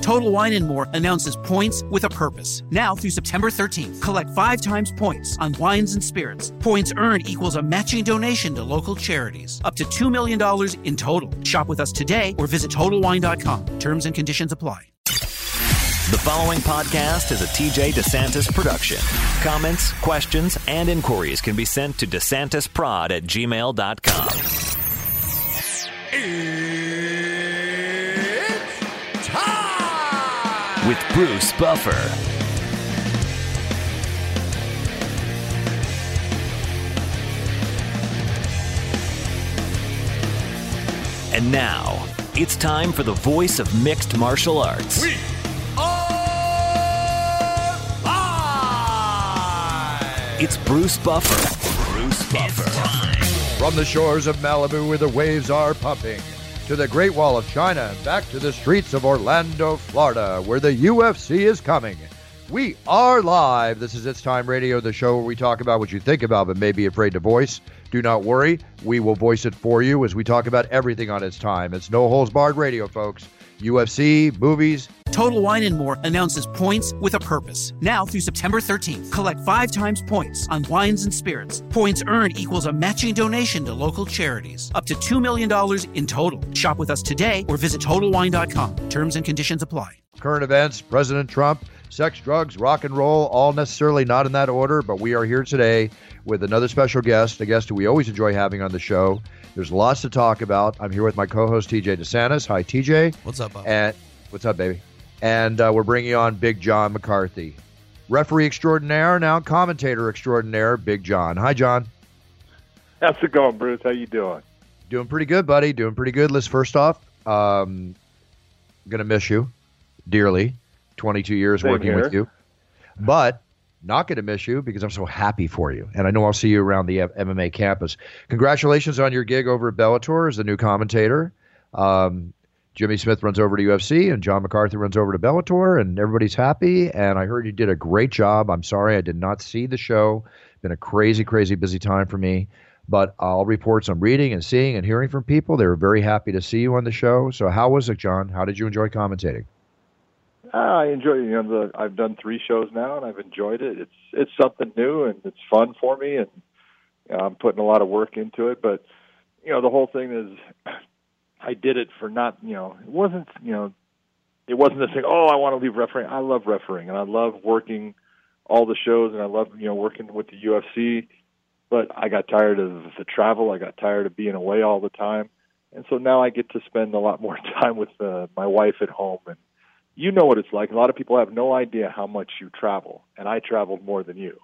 Total Wine and More announces points with a purpose. Now through September 13th, collect five times points on wines and spirits. Points earned equals a matching donation to local charities. Up to $2 million in total. Shop with us today or visit TotalWine.com. Terms and conditions apply. The following podcast is a TJ DeSantis production. Comments, questions, and inquiries can be sent to DeSantisProd at gmail.com. With Bruce Buffer. And now, it's time for the voice of mixed martial arts. We are live! It's Bruce Buffer. Bruce Buffer. From the shores of Malibu where the waves are pumping, to the Great Wall of China, and back to the streets of Orlando, Florida, where the UFC is coming. We are live. This is It's Time Radio, the show where we talk about what you think about but may be afraid to voice. Do not worry, we will voice it for you as we talk about everything on It's Time. It's No Holes Barred Radio, folks. UFC, movies, Total Wine and More announces points with a purpose. Now through September 13th, collect five times points on wines and spirits. Points earned equals a matching donation to local charities. Up to $2 million in total. Shop with us today or visit TotalWine.com. Terms and conditions apply. current events, President Trump, sex, drugs, rock and roll, all necessarily not in that order, but we are here today with another special guest, a guest who we always enjoy having on the show. There's lots to talk about. I'm here with my co-host TJ DeSantis. Hi, TJ. What's up, Bob? And what's up, baby? And uh, we're bringing on Big John McCarthy, referee extraordinaire, now commentator extraordinaire, Big John. Hi, John. How's it going, Bruce? How you doing? Doing pretty good, buddy. Doing pretty good. Let's first off, um, gonna miss you dearly. 22 years Same working with you, but not gonna miss you because I'm so happy for you, and I know I'll see you around the F- MMA campus. Congratulations on your gig over at Bellator as the new commentator. Um, Jimmy Smith runs over to UFC, and John McCarthy runs over to Bellator, and everybody's happy. And I heard you did a great job. I'm sorry I did not see the show. Been a crazy, crazy busy time for me but all reports I'm reading and seeing and hearing from people, they were very happy to see you on the show. So, how was it, John? How did you enjoy commentating? Ah, I enjoy. You know, the, I've done three shows now, and I've enjoyed it. It's it's something new, and it's fun for me, and you know, I'm putting a lot of work into it. But you know, the whole thing is, I did it for not. You know, it wasn't. You know, it wasn't this thing. Oh, I want to leave refereeing. I love refereeing, and I love working all the shows, and I love you know working with the UFC. But I got tired of the travel. I got tired of being away all the time, and so now I get to spend a lot more time with uh, my wife at home. And you know what it's like. A lot of people have no idea how much you travel, and I traveled more than you.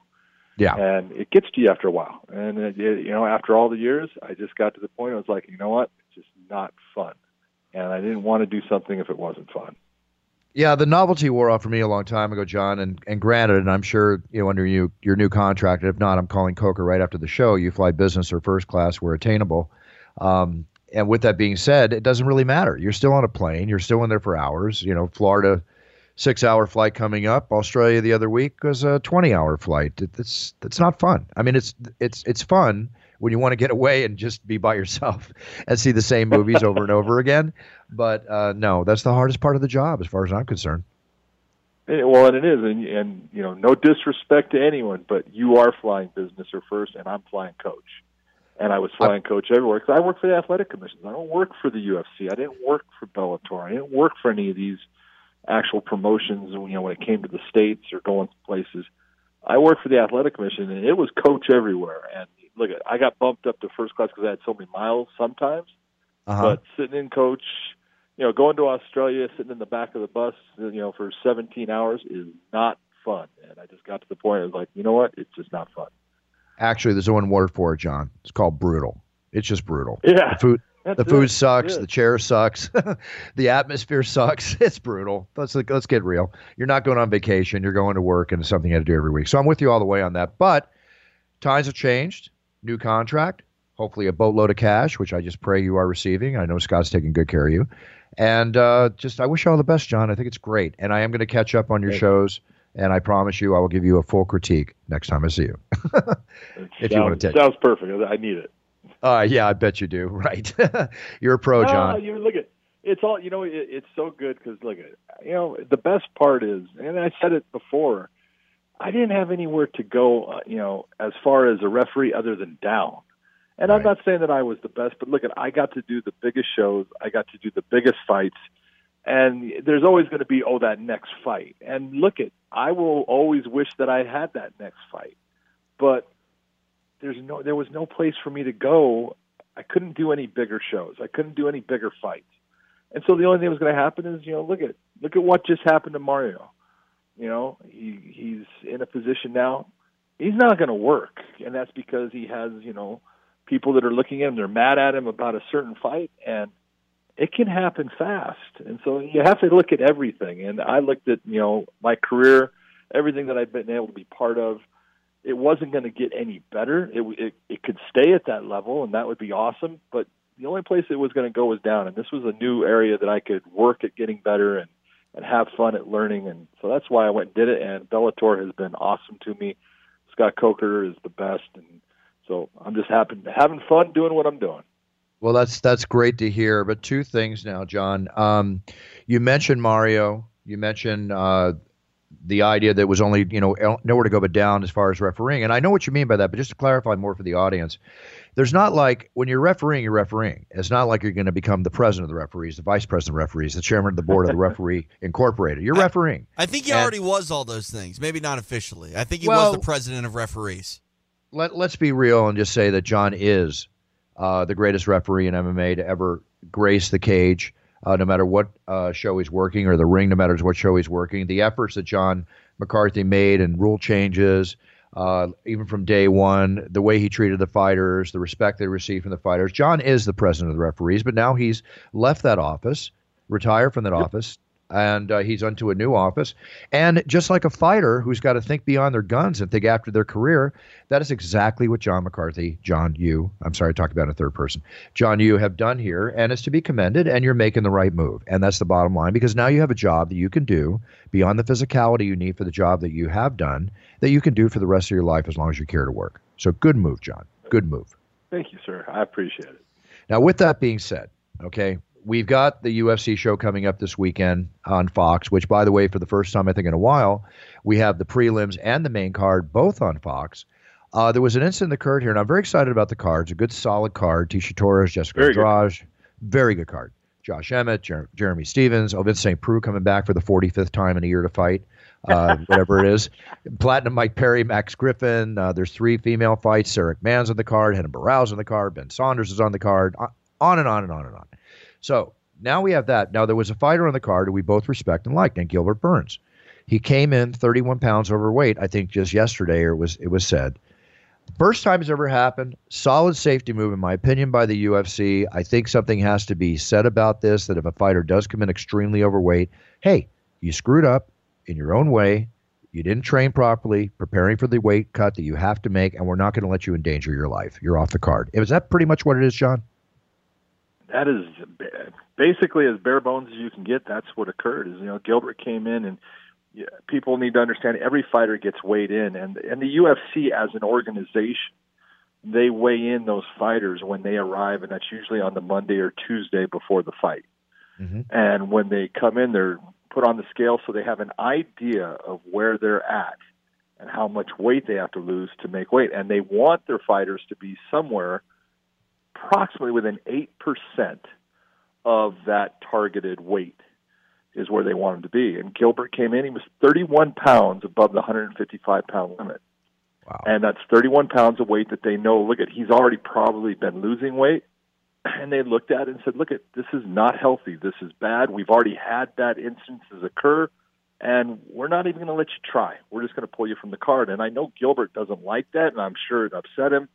Yeah. And it gets to you after a while. And it, you know, after all the years, I just got to the point. I was like, you know what? It's just not fun, and I didn't want to do something if it wasn't fun. Yeah, the novelty wore off for me a long time ago, John. And, and granted, and I'm sure you know under you your new contract. If not, I'm calling Coker right after the show. You fly business or first class where attainable. Um, and with that being said, it doesn't really matter. You're still on a plane. You're still in there for hours. You know, Florida, six hour flight coming up. Australia the other week was a 20 hour flight. It, it's it's not fun. I mean, it's it's it's fun when you want to get away and just be by yourself and see the same movies over and over again. But uh, no, that's the hardest part of the job, as far as I'm concerned. And, well, and it is, and, and you know, no disrespect to anyone, but you are flying business or first, and I'm flying coach. And I was flying coach everywhere because I work for the athletic commissions. I don't work for the UFC. I didn't work for Bellator. I didn't work for any of these actual promotions. You know, when it came to the states or going to places, I worked for the athletic commission, and it was coach everywhere. And look, at I got bumped up to first class because I had so many miles sometimes. Uh-huh. But sitting in coach, you know, going to Australia, sitting in the back of the bus, you know, for 17 hours is not fun. And I just got to the point. I was like, you know what? It's just not fun. Actually, there's one word for it, John. It's called brutal. It's just brutal. Yeah. The food, the food it. sucks. The chair sucks. the atmosphere sucks. It's brutal. Let's let's get real. You're not going on vacation. You're going to work, and it's something you have to do every week. So I'm with you all the way on that. But times have changed. New contract. Hopefully a boatload of cash, which I just pray you are receiving. I know Scott's taking good care of you. And uh, just I wish you all the best, John. I think it's great. And I am going to catch up on your shows. And I promise you, I will give you a full critique next time I see you. If you wanna sounds, take- sounds perfect. I need it. Uh, yeah, I bet you do. Right. You're a pro, John. you look at it's all you know. It, it's so good because look at you know the best part is, and I said it before. I didn't have anywhere to go, uh, you know, as far as a referee other than down. And I'm not saying that I was the best, but look at I got to do the biggest shows. I got to do the biggest fights. And there's always going to be oh that next fight. And look at I will always wish that I had that next fight. But there's no there was no place for me to go. I couldn't do any bigger shows. I couldn't do any bigger fights. And so the only thing that was going to happen is, you know, look at look at what just happened to Mario. You know, he he's in a position now. He's not going to work, and that's because he has, you know, people that are looking at him. They're mad at him about a certain fight, and it can happen fast. And so you have to look at everything. And I looked at, you know, my career, everything that I've been able to be part of. It wasn't going to get any better. It, it it could stay at that level, and that would be awesome. But the only place it was going to go was down, and this was a new area that I could work at getting better and and have fun at learning. And so that's why I went and did it. And Bellator has been awesome to me. Scott Coker is the best, and so I'm just happy having fun doing what I'm doing. Well, that's that's great to hear. But two things now, John. Um, you mentioned Mario. You mentioned uh, the idea that was only you know nowhere to go but down as far as refereeing, and I know what you mean by that. But just to clarify more for the audience, there's not like when you're refereeing, you're refereeing. It's not like you're going to become the president of the referees, the vice president of referees, the chairman of the board of the referee incorporated. You're refereeing. I think he And- already was all those things. Maybe not officially. I think he Well- was the president of referees. let let's be real and just say that John is uh, the greatest referee in MMA to ever grace the cage. Uh, no matter what uh, show he's working, or the ring, no matter what show he's working, the efforts that John McCarthy made and rule changes, uh, even from day one, the way he treated the fighters, the respect they received from the fighters. John is the president of the referees, but now he's left that office, retired from that office, and uh, he's onto a new office. And just like a fighter who's got to think beyond their guns and think after their career, that is exactly what John McCarthy, John, you, I'm sorry, I talked about in third person, John, you have done here, and it's to be commended, and you're making the right move. And that's the bottom line because now you have a job that you can do beyond the physicality you need for the job that you have done that you can do for the rest of your life as long as you care to work. So good move, John. Good move. Thank you, sir. I appreciate it. Now, with that being said, okay, we've got the UFC show coming up this weekend on Fox, which, by the way, for the first time I think in a while, we have the prelims and the main card both on Fox. Uh, there was an incident that occurred here, and I'm very excited about the cards. A good, solid card. Tecia Torres, Jessica Very good. Very good card. Josh Emmett, Jer- Jeremy Stephens, Ovin St. Preux coming back for the 45th time in a year to fight, uh, whatever it is. Platinum Mike Perry, Max Griffin. Uh, there's three female fights. Sarah Mann's on the card. Hannah Barrow's on the card. Ben Saunders is on the card. On- On and on and on and on. So now we have that. Now there was a fighter on the card who we both respect and like, named Gilbert Burns. He came in 31 pounds overweight. I think just yesterday, or it was it was said. First time it's ever happened. Solid safety move, in my opinion, by the UFC. I think something has to be said about this. That if a fighter does come in extremely overweight, hey, you screwed up in your own way. You didn't train properly, preparing for the weight cut that you have to make, and we're not going to let you endanger your life. You're off the card. Is that pretty much what it is, John? That is basically as bare bones as you can get. That's what occurred. Is you know Gilbert came in, and yeah, people need to understand every fighter gets weighed in, and and the UFC as an organization, they weigh in those fighters when they arrive, and that's usually on the Monday or Tuesday before the fight. Mhm. And when they come in, they're put on the scale so they have an idea of where they're at and how much weight they have to lose to make weight, and they want their fighters to be somewhere approximately within 8% of that targeted weight is where they want him to be. And Gilbert came in, he was 31 pounds above the 155 pound limit. Wow. And that's 31 pounds of weight that they know, look at, he's already probably been losing weight. and they looked at it and said, "Look, at this is not healthy. This is bad. We've already had bad instances occur, and we're not even going to let you try. We're just going to pull you from the card." And I know Gilbert doesn't like that, and I'm sure it upset him.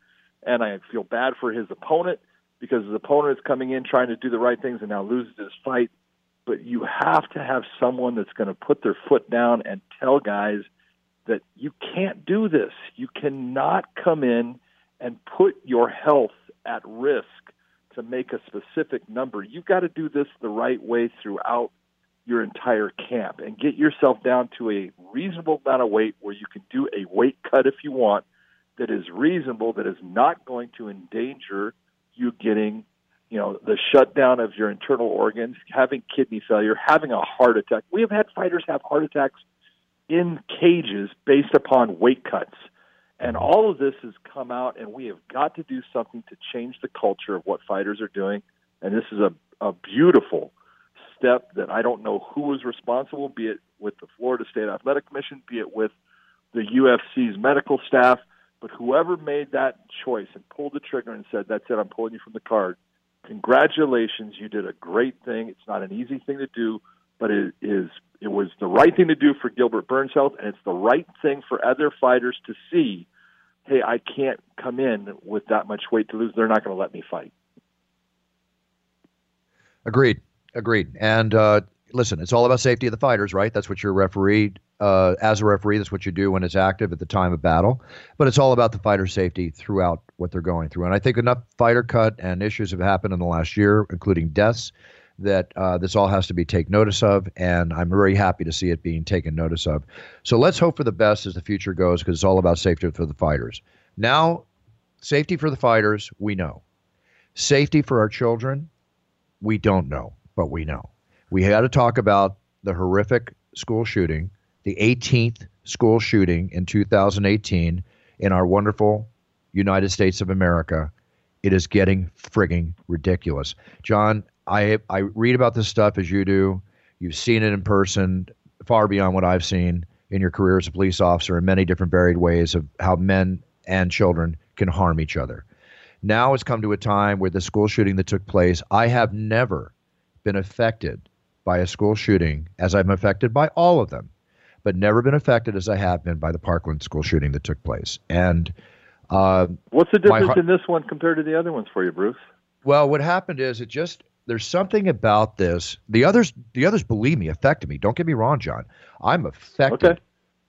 And I feel bad for his opponent because his opponent is coming in trying to do the right things and now loses his fight. But you have to have someone that's going to put their foot down and tell guys that you can't do this. You cannot come in and put your health at risk to make a specific number. You've got to do this the right way throughout your entire camp and get yourself down to a reasonable amount of weight where you can do a weight cut if you want that is reasonable, that is not going to endanger you getting, you know, the shutdown of your internal organs, having kidney failure, having a heart attack. We have had fighters have heart attacks in cages based upon weight cuts. And all of this has come out, and we have got to do something to change the culture of what fighters are doing. And this is a, a beautiful step that I don't know who was responsible, be it with the Florida State Athletic Commission, be it with the UFC's medical staff, but whoever made that choice and pulled the trigger and said, That's it, I'm pulling you from the card, congratulations, you did a great thing. It's not an easy thing to do, but it is it was the right thing to do for Gilbert Burns' health, and it's the right thing for other fighters to see. Hey, I can't come in with that much weight to lose. They're not going to let me fight. Agreed. Agreed. And uh, listen, it's all about safety of the fighters, right? That's what your referee, uh, as a referee, that's what you do when it's active at the time of battle. But it's all about the fighter safety throughout what they're going through. And I think enough fighter cut and issues have happened in the last year, including deaths, that uh, this all has to be taken notice of, and I'm very happy to see it being taken notice of. So let's hope for the best as the future goes, because it's all about safety for the fighters. Now, safety for the fighters, we know. Safety for our children, we don't know, but we know. We had to talk about the horrific school shooting, the 18th school shooting in 2018 in our wonderful United States of America. It is getting frigging ridiculous. John, I I read about this stuff as you do. You've seen it in person, far beyond what I've seen in your career as a police officer in many different varied ways of how men and children can harm each other. Now it's come to a time where the school shooting that took place, I have never been affected by a school shooting as I'm affected by all of them, but never been affected as I have been by the Parkland school shooting that took place. And uh, what's the difference in this one compared to the other ones for you, Bruce? Well, what happened is it just there's something about this. The others, the others, believe me, affected me. Don't get me wrong, John. I'm affected okay.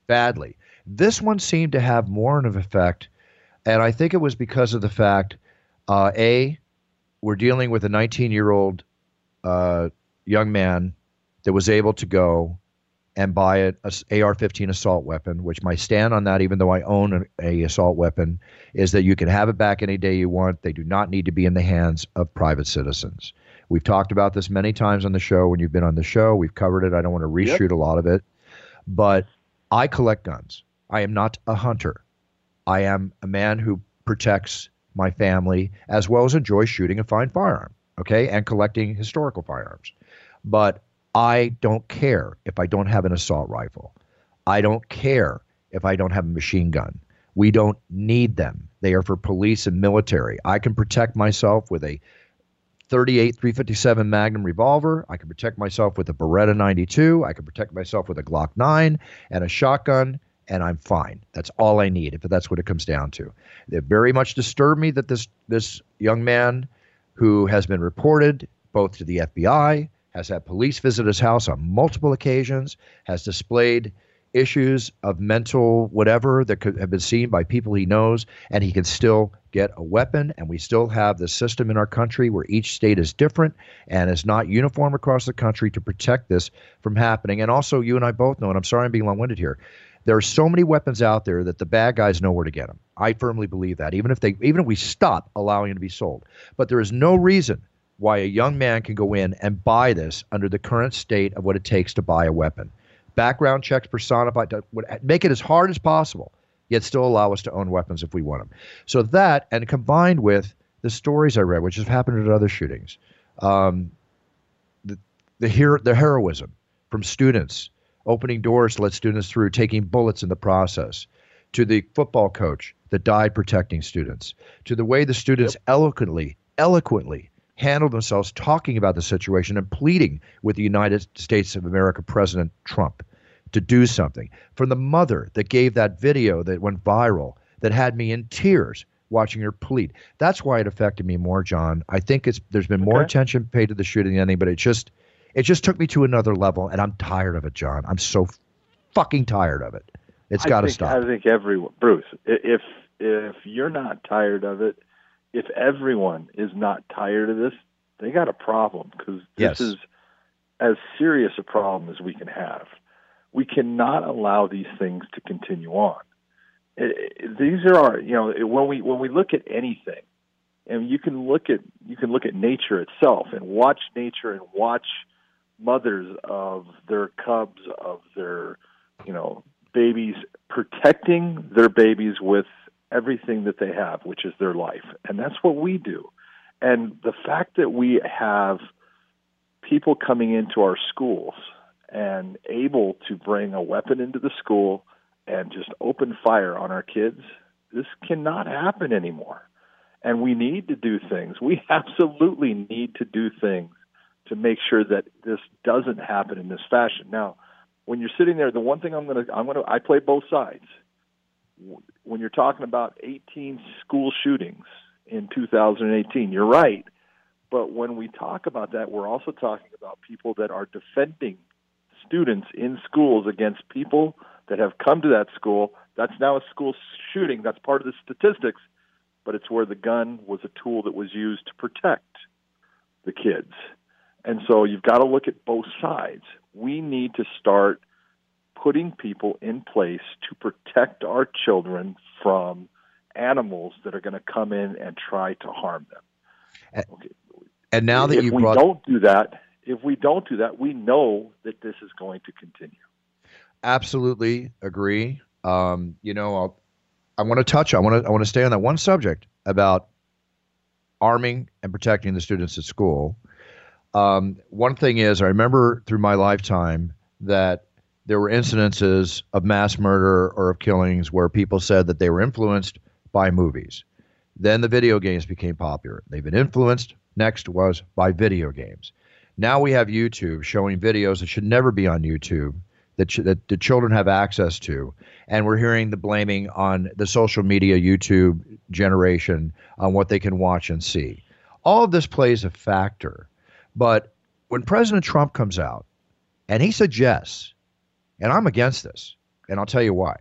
badly. This one seemed to have more of an effect, and I think it was because of the fact, uh, a, we're dealing with a 19 year old uh, young man that was able to go and buy an AR-15 assault weapon, which my stand on that, even though I own an a assault weapon, is that you can have it back any day you want. They do not need to be in the hands of private citizens. We've talked about this many times on the show when you've been on the show. We've covered it. I don't want to reshoot yep. a lot of it. But I collect guns. I am not a hunter. I am a man who protects my family as well as enjoys shooting a fine firearm, okay, and collecting historical firearms. But I don't care if I don't have an assault rifle. I don't care if I don't have a machine gun. We don't need them. They are for police and military. I can protect myself with a 38 357 Magnum revolver. I can protect myself with a Beretta 92. I can protect myself with a Glock 9 and a shotgun, and I'm fine. That's all I need, if that's what it comes down to. It very much disturbed me that this this young man, who has been reported both to the FBI, has had police visit his house on multiple occasions, has displayed issues of mental whatever that could have been seen by people he knows, and he can still get a weapon. And we still have the system in our country where each state is different and is not uniform across the country to protect this from happening. And also, you and I both know, and I'm sorry I'm being long winded here. There are so many weapons out there that the bad guys know where to get them. I firmly believe that, even if they, even if we stop allowing them to be sold. But there is no reason why a young man can go in and buy this under the current state of what it takes to buy a weapon background checks personified, make it as hard as possible, yet still allow us to own weapons if we want them. So that, and combined with the stories I read, which have happened at other shootings, um, the the, hero, the heroism from students opening doors to let students through, taking bullets in the process, to the football coach that died protecting students, to the way the students yep. eloquently, eloquently handle themselves talking about the situation and pleading with the United States of America President Trump to do something. From the mother that gave that video that went viral that had me in tears watching her plead. That's why it affected me more, John. I think it's there's been more Okay. attention paid to the shooting than anything, but it just it just took me to another level and I'm tired of it, John. I'm so fucking tired of it. It's got to stop. I think everyone, Bruce, if if you're not tired of it, if everyone is not tired of this, they got a problem because Yes. this is as serious a problem as we can have. We cannot allow these things to continue on. I- I- These are our, you know, when we when we look at anything, and you can look at you can look at nature itself and watch nature and watch mothers of their cubs of their you know babies protecting their babies with everything that they have which is their life and that's what we do and the fact that we have people coming into our schools and able to bring a weapon into the school and just open fire on our kids this cannot happen anymore and we need to do things we absolutely need to do things to make sure that this doesn't happen in this fashion. Now, when you're sitting there, the one thing I'm going to I'm going to I play both sides. When you're talking about 18 school shootings in 2018, you're right. But when we talk about that, we're also talking about people that are defending students in schools against people that have come to that school. That's now a school shooting. That's part of the statistics, but it's where the gun was a tool that was used to protect the kids. And so you've got to look at both sides. We need to start putting people in place to protect our children from animals that are going to come in and try to harm them. Okay. And now that if you we brought don't do that, if we don't do that, we know that this is going to continue. absolutely agree. Um, you know, I'll, I want to touch. I want to. I want to stay on that one subject about arming and protecting the students at school. Um, one thing is, I remember through my lifetime that there were incidences of mass murder or of killings where people said that they were influenced by movies. Then the video games became popular. They've been influenced. Next was by video games. Now we have YouTube showing videos that should never be on YouTube that, ch- that the children have access to. And we're hearing the blaming on the social media YouTube generation on what they can watch and see. All of this plays a factor. But when President Trump comes out and he suggests, and I'm against this, and I'll tell you why,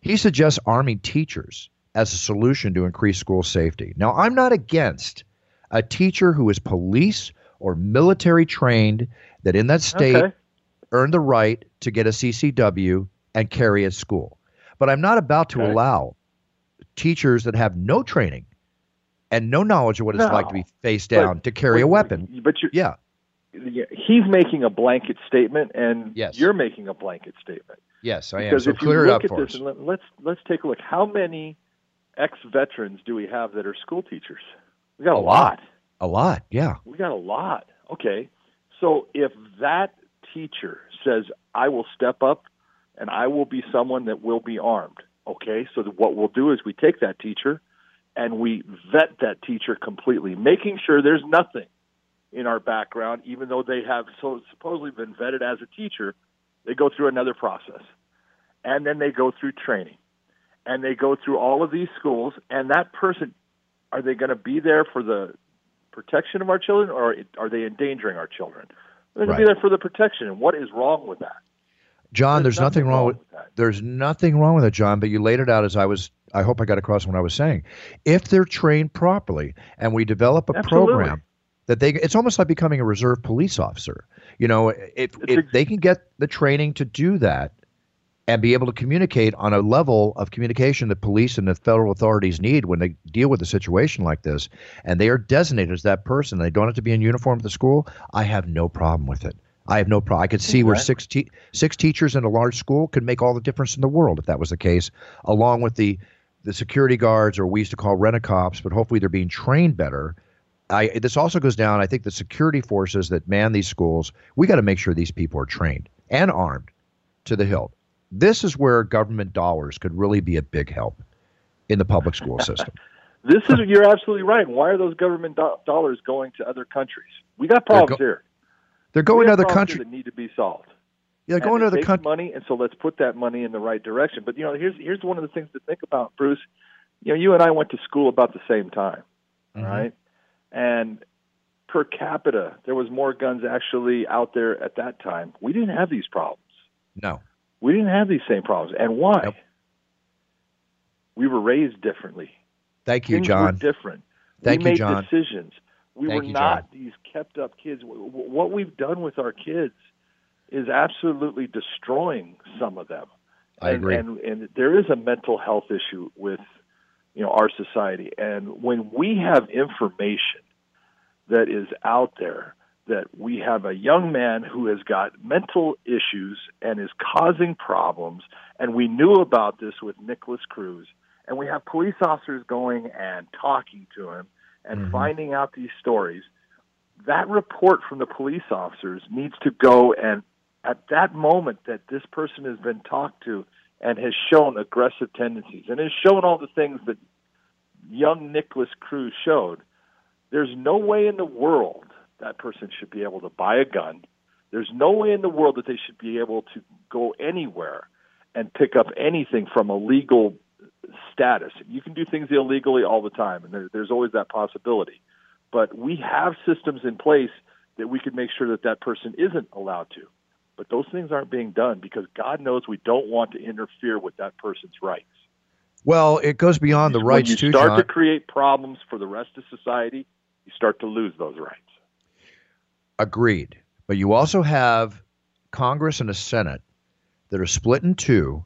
he suggests arming teachers as a solution to increase school safety. Now, I'm not against a teacher who is police or military trained that in that state Okay. earned the right to get a CCW and carry at school. But I'm not about to Okay. allow teachers that have no training and no knowledge of what it's like to be No. face But- down to carry a weapon. But you yeah, he's making a blanket statement, and Yes. you're making a blanket statement. yes, I am. Because So if you clear it look up at for this, us. and let's let's take a look. How many ex-veterans do we have that are school teachers? We got a, A lot. lot. A lot, yeah. We got a lot. Okay, so if that teacher says, "I will step up, and I will be someone that will be armed," okay, so what we'll do is we take that teacher and we vet that teacher completely, making sure there's nothing in our background, even though they have so supposedly been vetted as a teacher. They go through another process, and then they go through training, and they go through all of these schools. And that person, are they going to be there for the protection of our children, or are they endangering our children? They're going to be there for the protection. And what is wrong with that? John, there's, nothing, wrong with that. there's nothing wrong with it, John, but you laid it out as I was I hope I got across what I was saying. If they're trained properly and we develop a Absolutely. program that they it's almost like becoming a reserve police officer. You know, if if they can get the training to do that and be able to communicate on a level of communication that police and the federal authorities need when they deal with a situation like this, and they are designated as that person, they don't have to be in uniform at the school, I have no problem with it. I have no problem. I could see where six te- six teachers in a large school could make all the difference in the world if that was the case, along with the the security guards, or we used to call rent a cops, but hopefully they're being trained better. I, this also goes down. I think the security forces that man these schools, we got to make sure these people are trained and armed to the hilt. This is where government dollars could really be a big help in the public school system. This is you're absolutely right. Why are those government do- dollars going to other countries? We got problems go- here. They're going to other countries. that need to be solved. Yeah, they're going to other countries. money, and so let's put that money in the right direction. But you know, here's here's one of the things to think about, Bruce. You know, you and I went to school about the same time, Mhm. right? And per capita, there was more guns actually out there at that time. We didn't have these problems. No. We didn't have these same problems, and why? Nope. We were raised differently. Thank you, Things John. were different. Thank we you, made John. decisions. We Thank were you, not these kept up kids. What we've done with our kids is absolutely destroying some of them. I and, agree. And, and there is a mental health issue with you know our society. And when we have information that is out there that we have a young man who has got mental issues and is causing problems, and we knew about this with Nikolas Cruz, and we have police officers going and talking to him and Mhm. finding out these stories. That report from the police officers needs to go and at that moment that this person has been talked to and has shown aggressive tendencies and has shown all the things that young Nikolas Cruz showed, there's no way in the world that person should be able to buy a gun. There's no way in the world that they should be able to go anywhere and pick up anything from a legal status. You can do things illegally all the time, and there, there's always that possibility. But we have systems in place that we can make sure that that person isn't allowed to. But those things aren't being done because God knows we don't want to interfere with that person's rights. Well, it goes beyond the when rights you start John. to create problems for the rest of society, you start to lose those rights. Agreed. But you also have Congress and a Senate that are split in two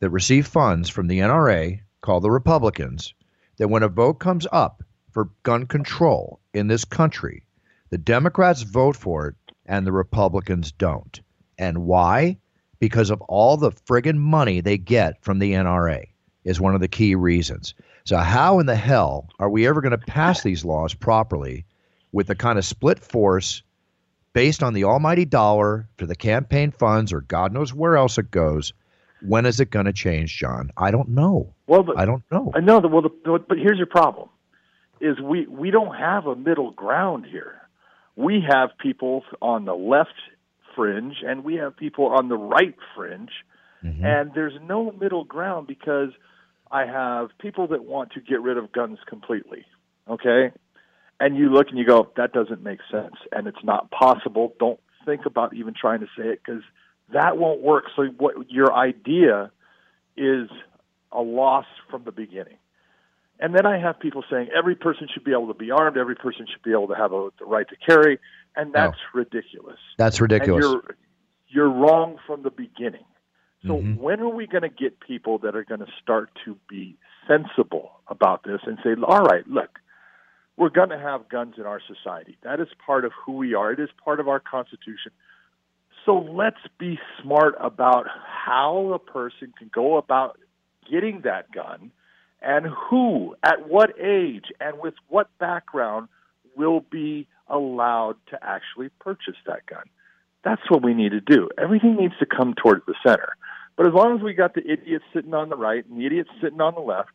that receive funds from the NRA, called the Republicans, that when a vote comes up for gun control in this country, the Democrats vote for it and the Republicans don't. And why? Because of all the friggin' money they get from the NRA is one of the key reasons. So how in the hell are we ever going to pass these laws properly with the kind of split force based on the almighty dollar for the campaign funds or God knows where else it goes? When is it going to change, John? I don't know. Well, but, I don't know. I know that. Well, the, but here's your problem: is we we don't have a middle ground here. We have people on the left fringe, and we have people on the right fringe, Mhm. and there's no middle ground because I have people that want to get rid of guns completely. Okay, and you look and you go, that doesn't make sense, and it's not possible. Don't think about even trying to say it because that won't work. So what your idea is a loss from the beginning. And then I have people saying every person should be able to be armed, every person should be able to have a, the right to carry, and that's ridiculous. That's ridiculous. And you're you're wrong from the beginning. So Mhm. when are we going to get people that are going to start to be sensible about this and say, "All right, look, we're going to have guns in our society. That is part of who we are. It is part of our constitution. So let's be smart about how a person can go about getting that gun and who, at what age, and with what background will be allowed to actually purchase that gun. That's what we need to do. Everything needs to come towards the center. But as long as we got the idiots sitting on the right and the idiots sitting on the left,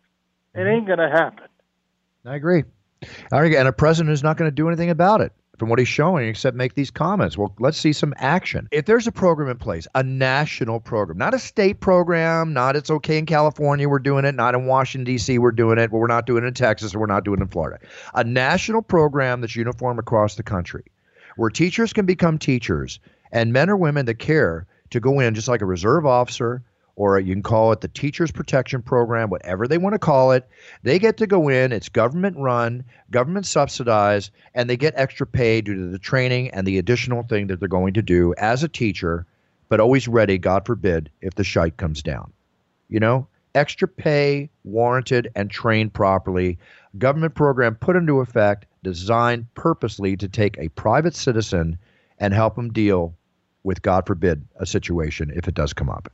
it mm-hmm. ain't going to happen. I agree. And a president is not going to do anything about it from what he's showing except make these comments. Well, let's see some action. If there's a program in place, a national program, not a state program, not it's okay in California, we're doing it, not in Washington, D.C., we're doing it, but we're not doing it in Texas, or we're not doing it in Florida. A national program that's uniform across the country where teachers can become teachers and men or women that care to go in just like a reserve officer or you can call it the teachers protection program whatever they want to call it. They get to go in it's government run government subsidized and they get extra pay due to the training and the additional thing that they're going to do as a teacher but always ready god forbid if the shite comes down. You know extra pay warranted and trained properly. Government program put into effect designed purposely to take a private citizen and help them deal with god forbid a situation if it does come up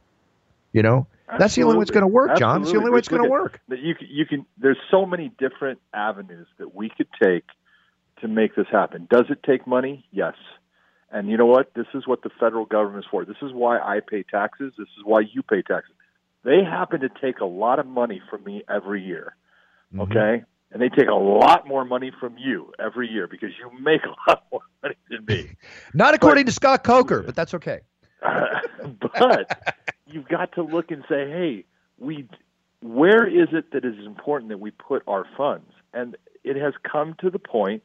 you know? That's the only way it's going to work john. It's the only way it's going to work. you can, you can there's so many different avenues that we could take to make this happen. Does it take money? Yes. And you know what? This is what the federal government is for. This is why i pay taxes. This is why you pay taxes. They happen to take a lot of money from me every year Mhm. okay? And they take a lot more money from you every year because you make a lot more money than me. Not according but, to Scott Coker, but that's okay. Uh, but you've got to look and say, hey, we, where is it that is important that we put our funds? And it has come to the point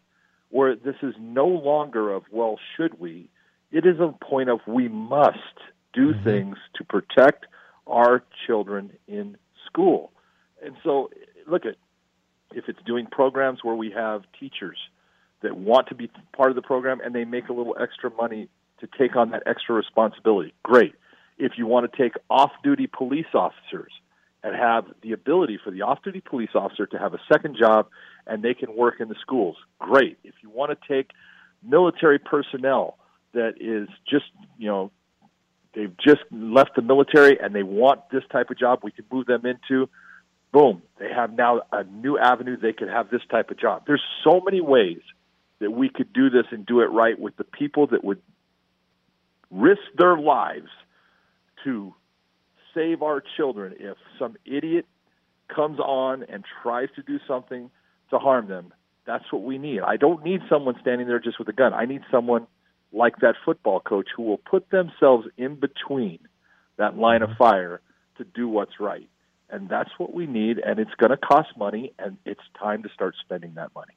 where this is no longer of well, should we? It is a point of we must do mm-hmm. things to protect our children in school. And so, look at if it's doing programs where we have teachers that want to be part of the program and they make a little extra money to take on that extra responsibility, great. If you want to take off duty police officers and have the ability for the off duty police officer to have a second job and they can work in the schools, great. If you want to take military personnel that is just, you know, they've just left the military and they want this type of job, we can move them into boom, they have now a new avenue. They could have this type of job. There's so many ways that we could do this and do it right with the people that would risk their lives to save our children if some idiot comes on and tries to do something to harm them. That's what we need. I don't need someone standing there just with a gun. I need someone like that football coach who will put themselves in between that line of fire to do what's right and that's what we need and it's going to cost money and it's time to start spending that money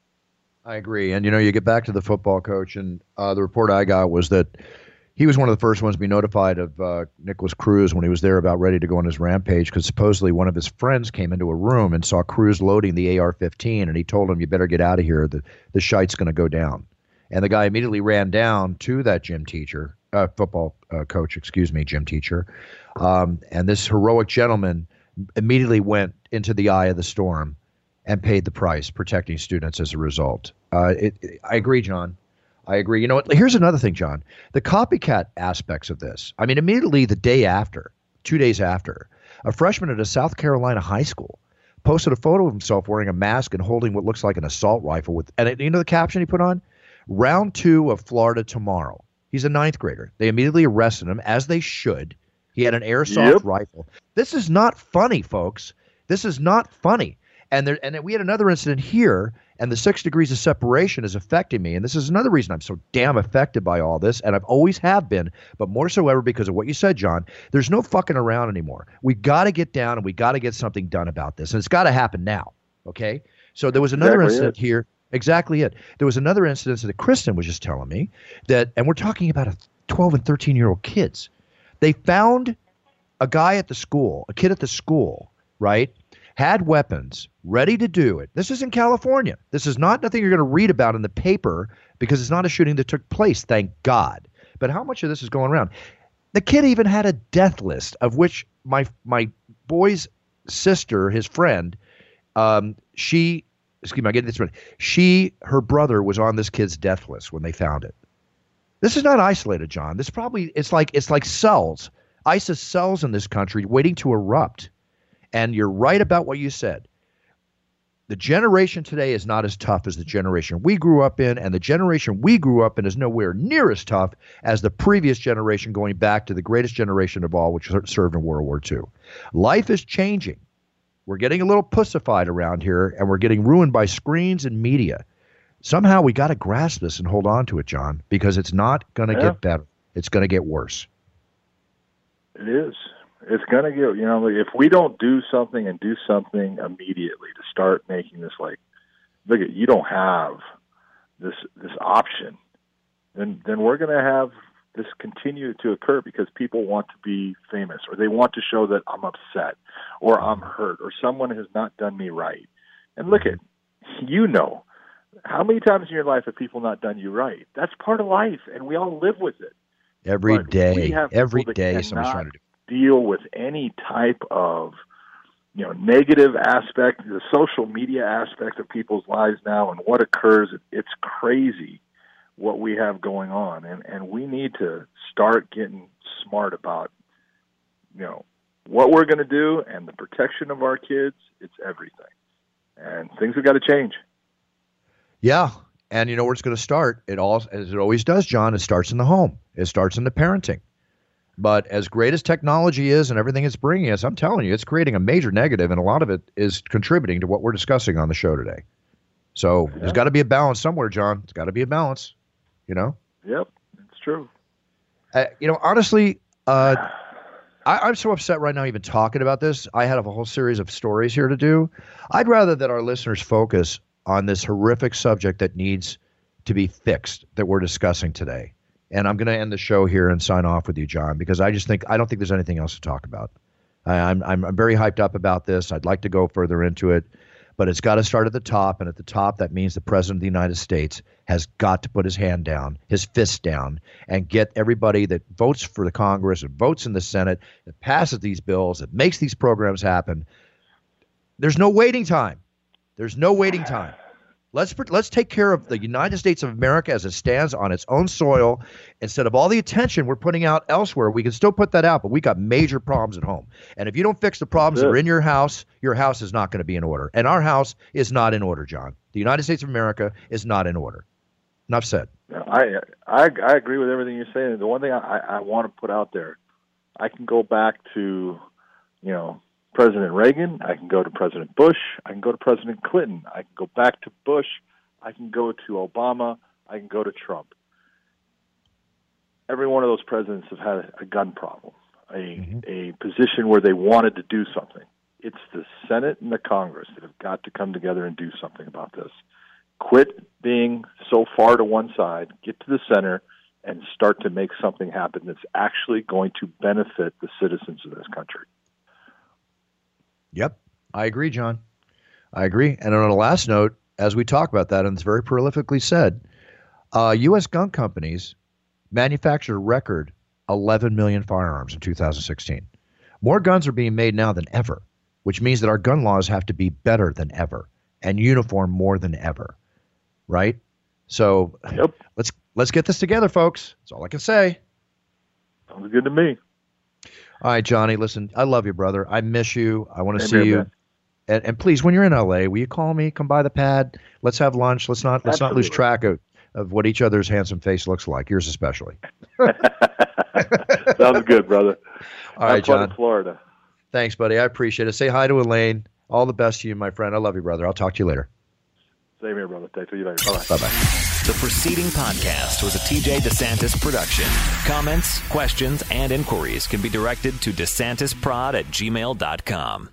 i agree and you know you get back to the football coach and uh, the report i got was that he was one of the first ones to be notified of uh, Nikolas Cruz when he was there about ready to go on his rampage because supposedly one of his friends came into a room and saw Cruz loading the AR-15 and he told him, "You better get out of here. The the shite's going to go down." And the guy immediately ran down to that gym teacher, uh, football uh, coach, excuse me, gym teacher, um, and this heroic gentleman immediately went into the eye of the storm and paid the price, protecting students as a result. Uh, it, it, I agree, John. I agree. You know what? Here's another thing, John. The copycat aspects of this. I mean, immediately the day after, two days after, a freshman at a South Carolina high school posted a photo of himself wearing a mask and holding what looks like an assault rifle with, and it, you know the caption he put on? Round two of Florida tomorrow. He's a ninth grader. They immediately arrested him, as they should. He had an airsoft yep. rifle. This is not funny, folks. This is not funny. And there, and we had another incident here, and the six degrees of separation is affecting me. And this is another reason I'm so damn affected by all this, and I've always have been, but more so ever because of what you said, John. There's no fucking around anymore. We got to get down, and we got to get something done about this, and it's got to happen now. Okay. So there was another exactly incident it. here. Exactly it. There was another incident that Kristen was just telling me that, and we're talking about a 12 and 13 year old kids. They found a guy at the school, a kid at the school, right? Had weapons, ready to do it. This is in California. This is not nothing you're going to read about in the paper because it's not a shooting that took place, thank God. But how much of this is going around? The kid even had a death list of which my my boy's sister, his friend, um, she excuse me, I get this right. She, her brother was on this kid's death list when they found it. This is not isolated, John. This probably it's like it's like cells. ISIS cells in this country waiting to erupt. And you're right about what you said. The generation today is not as tough as the generation we grew up in, and the generation we grew up in is nowhere near as tough as the previous generation going back to the greatest generation of all, which served in World War II. Life is changing. We're getting a little pussified around here, and we're getting ruined by screens and media somehow we got to grasp this and hold on to it, John, because it's not going to yeah. get better. It's going to get worse. It is. It's going to get, you know, if we don't do something and do something immediately to start making this like, look at, you don't have this, this option, then, then we're going to have this continue to occur because people want to be famous or they want to show that I'm upset or I'm hurt or someone has not done me right. And look at, you know, how many times in your life have people not done you right? That's part of life, and we all live with it. Every but day, every day, someone's trying to do. Deal with any type of you know negative aspect, the social media aspect of people's lives now, and what occurs. It's crazy what we have going on, and and we need to start getting smart about you know what we're going to do and the protection of our kids. It's everything, and things have got to change. Yeah. And you know where it's going to start? It all, as it always does, John, it starts in the home. It starts in the parenting. But as great as technology is and everything it's bringing us, I'm telling you, it's creating a major negative, and a lot of it is contributing to what we're discussing on the show today. So yeah. there's got to be a balance somewhere, John. It's got to be a balance. You know. Yep, it's true. Uh, you know, honestly, uh, I, am so upset right now, even talking about this. I had a whole series of stories here to do. I'd rather that our listeners focus on this horrific subject that needs to be fixed that we're discussing today. And I'm going to end the show here and sign off with you, John, because I just think I don't think there's anything else to talk about. I, I'm I'm, very hyped up about this. I'd like to go further into it but it's got to start at the top. And at the top, that means the President of the United States has got to put his hand down, his fist down, and get everybody that votes for the Congress and votes in the Senate, that passes these bills, that makes these programs happen. There's no waiting time. There's no waiting time. Let's let's take care of the United States of America as it stands on its own soil instead of all the attention we're putting out elsewhere. We can still put that out, but we got major problems at home. And if you don't fix the problems that are in your house, your house is not going to be in order. And our house is not in order, John. The United States of America is not in order. Enough said. I I, I agree with everything you're saying. The one thing I, I want to put out there, I can go back to, you know, President Reagan. I can go to President Bush. I can go to President Clinton. I can go back to Bush. I can go to Obama. I can go to Trump. Every one of those presidents have had a gun problem, a mm-hmm. a position where they wanted to do something. It's the Senate and the Congress that have got to come together and do something about this. Quit being so far to one side, get to the center, and start to make something happen that's actually going to benefit the citizens of this country. Yep, I agree, John. I agree. And on a last note, as we talk about that, and it's very prolifically said, uh, U.S. gun companies manufactured a record 11 million firearms in 2016. More guns are being made now than ever, which means that our gun laws have to be better than ever and uniform more than ever, right? So yep. let's let's get this together, folks. That's all I can say. Sounds good to me. All right, Johnny. Listen, I love you, brother. I miss you. I want to see you. And, and, please, when you're in LA, will you call me? Come by the pad. Let's have lunch. Let's not let's Absolutely. not lose track of, of what each other's handsome face looks like. Yours especially. Sounds good, brother. All right, John. Florida. Thanks, buddy. I appreciate it. Say hi to Elaine. All the best to you, my friend. I love you, brother. I'll talk to you later. Same here, brother. Thank you later. Bye bye. Bye bye. The preceding podcast was a TJ DeSantis production. Comments, questions, and inquiries can be directed to DeSantisProd at gmail.com.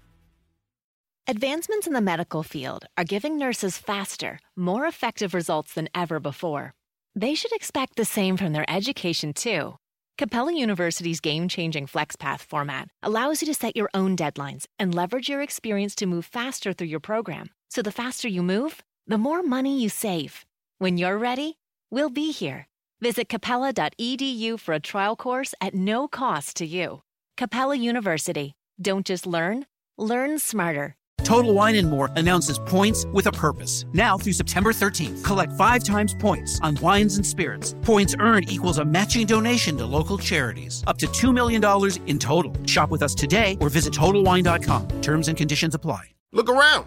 Advancements in the medical field are giving nurses faster, more effective results than ever before. They should expect the same from their education, too. Capella University's game changing FlexPath format allows you to set your own deadlines and leverage your experience to move faster through your program. So the faster you move, the more money you save. When you're ready, we'll be here. Visit capella.edu for a trial course at no cost to you. Capella University. Don't just learn, learn smarter. Total Wine and More announces points with a purpose. Now through September 13th, collect five times points on wines and spirits. Points earned equals a matching donation to local charities. Up to $2 million in total. Shop with us today or visit TotalWine.com. Terms and conditions apply. Look around.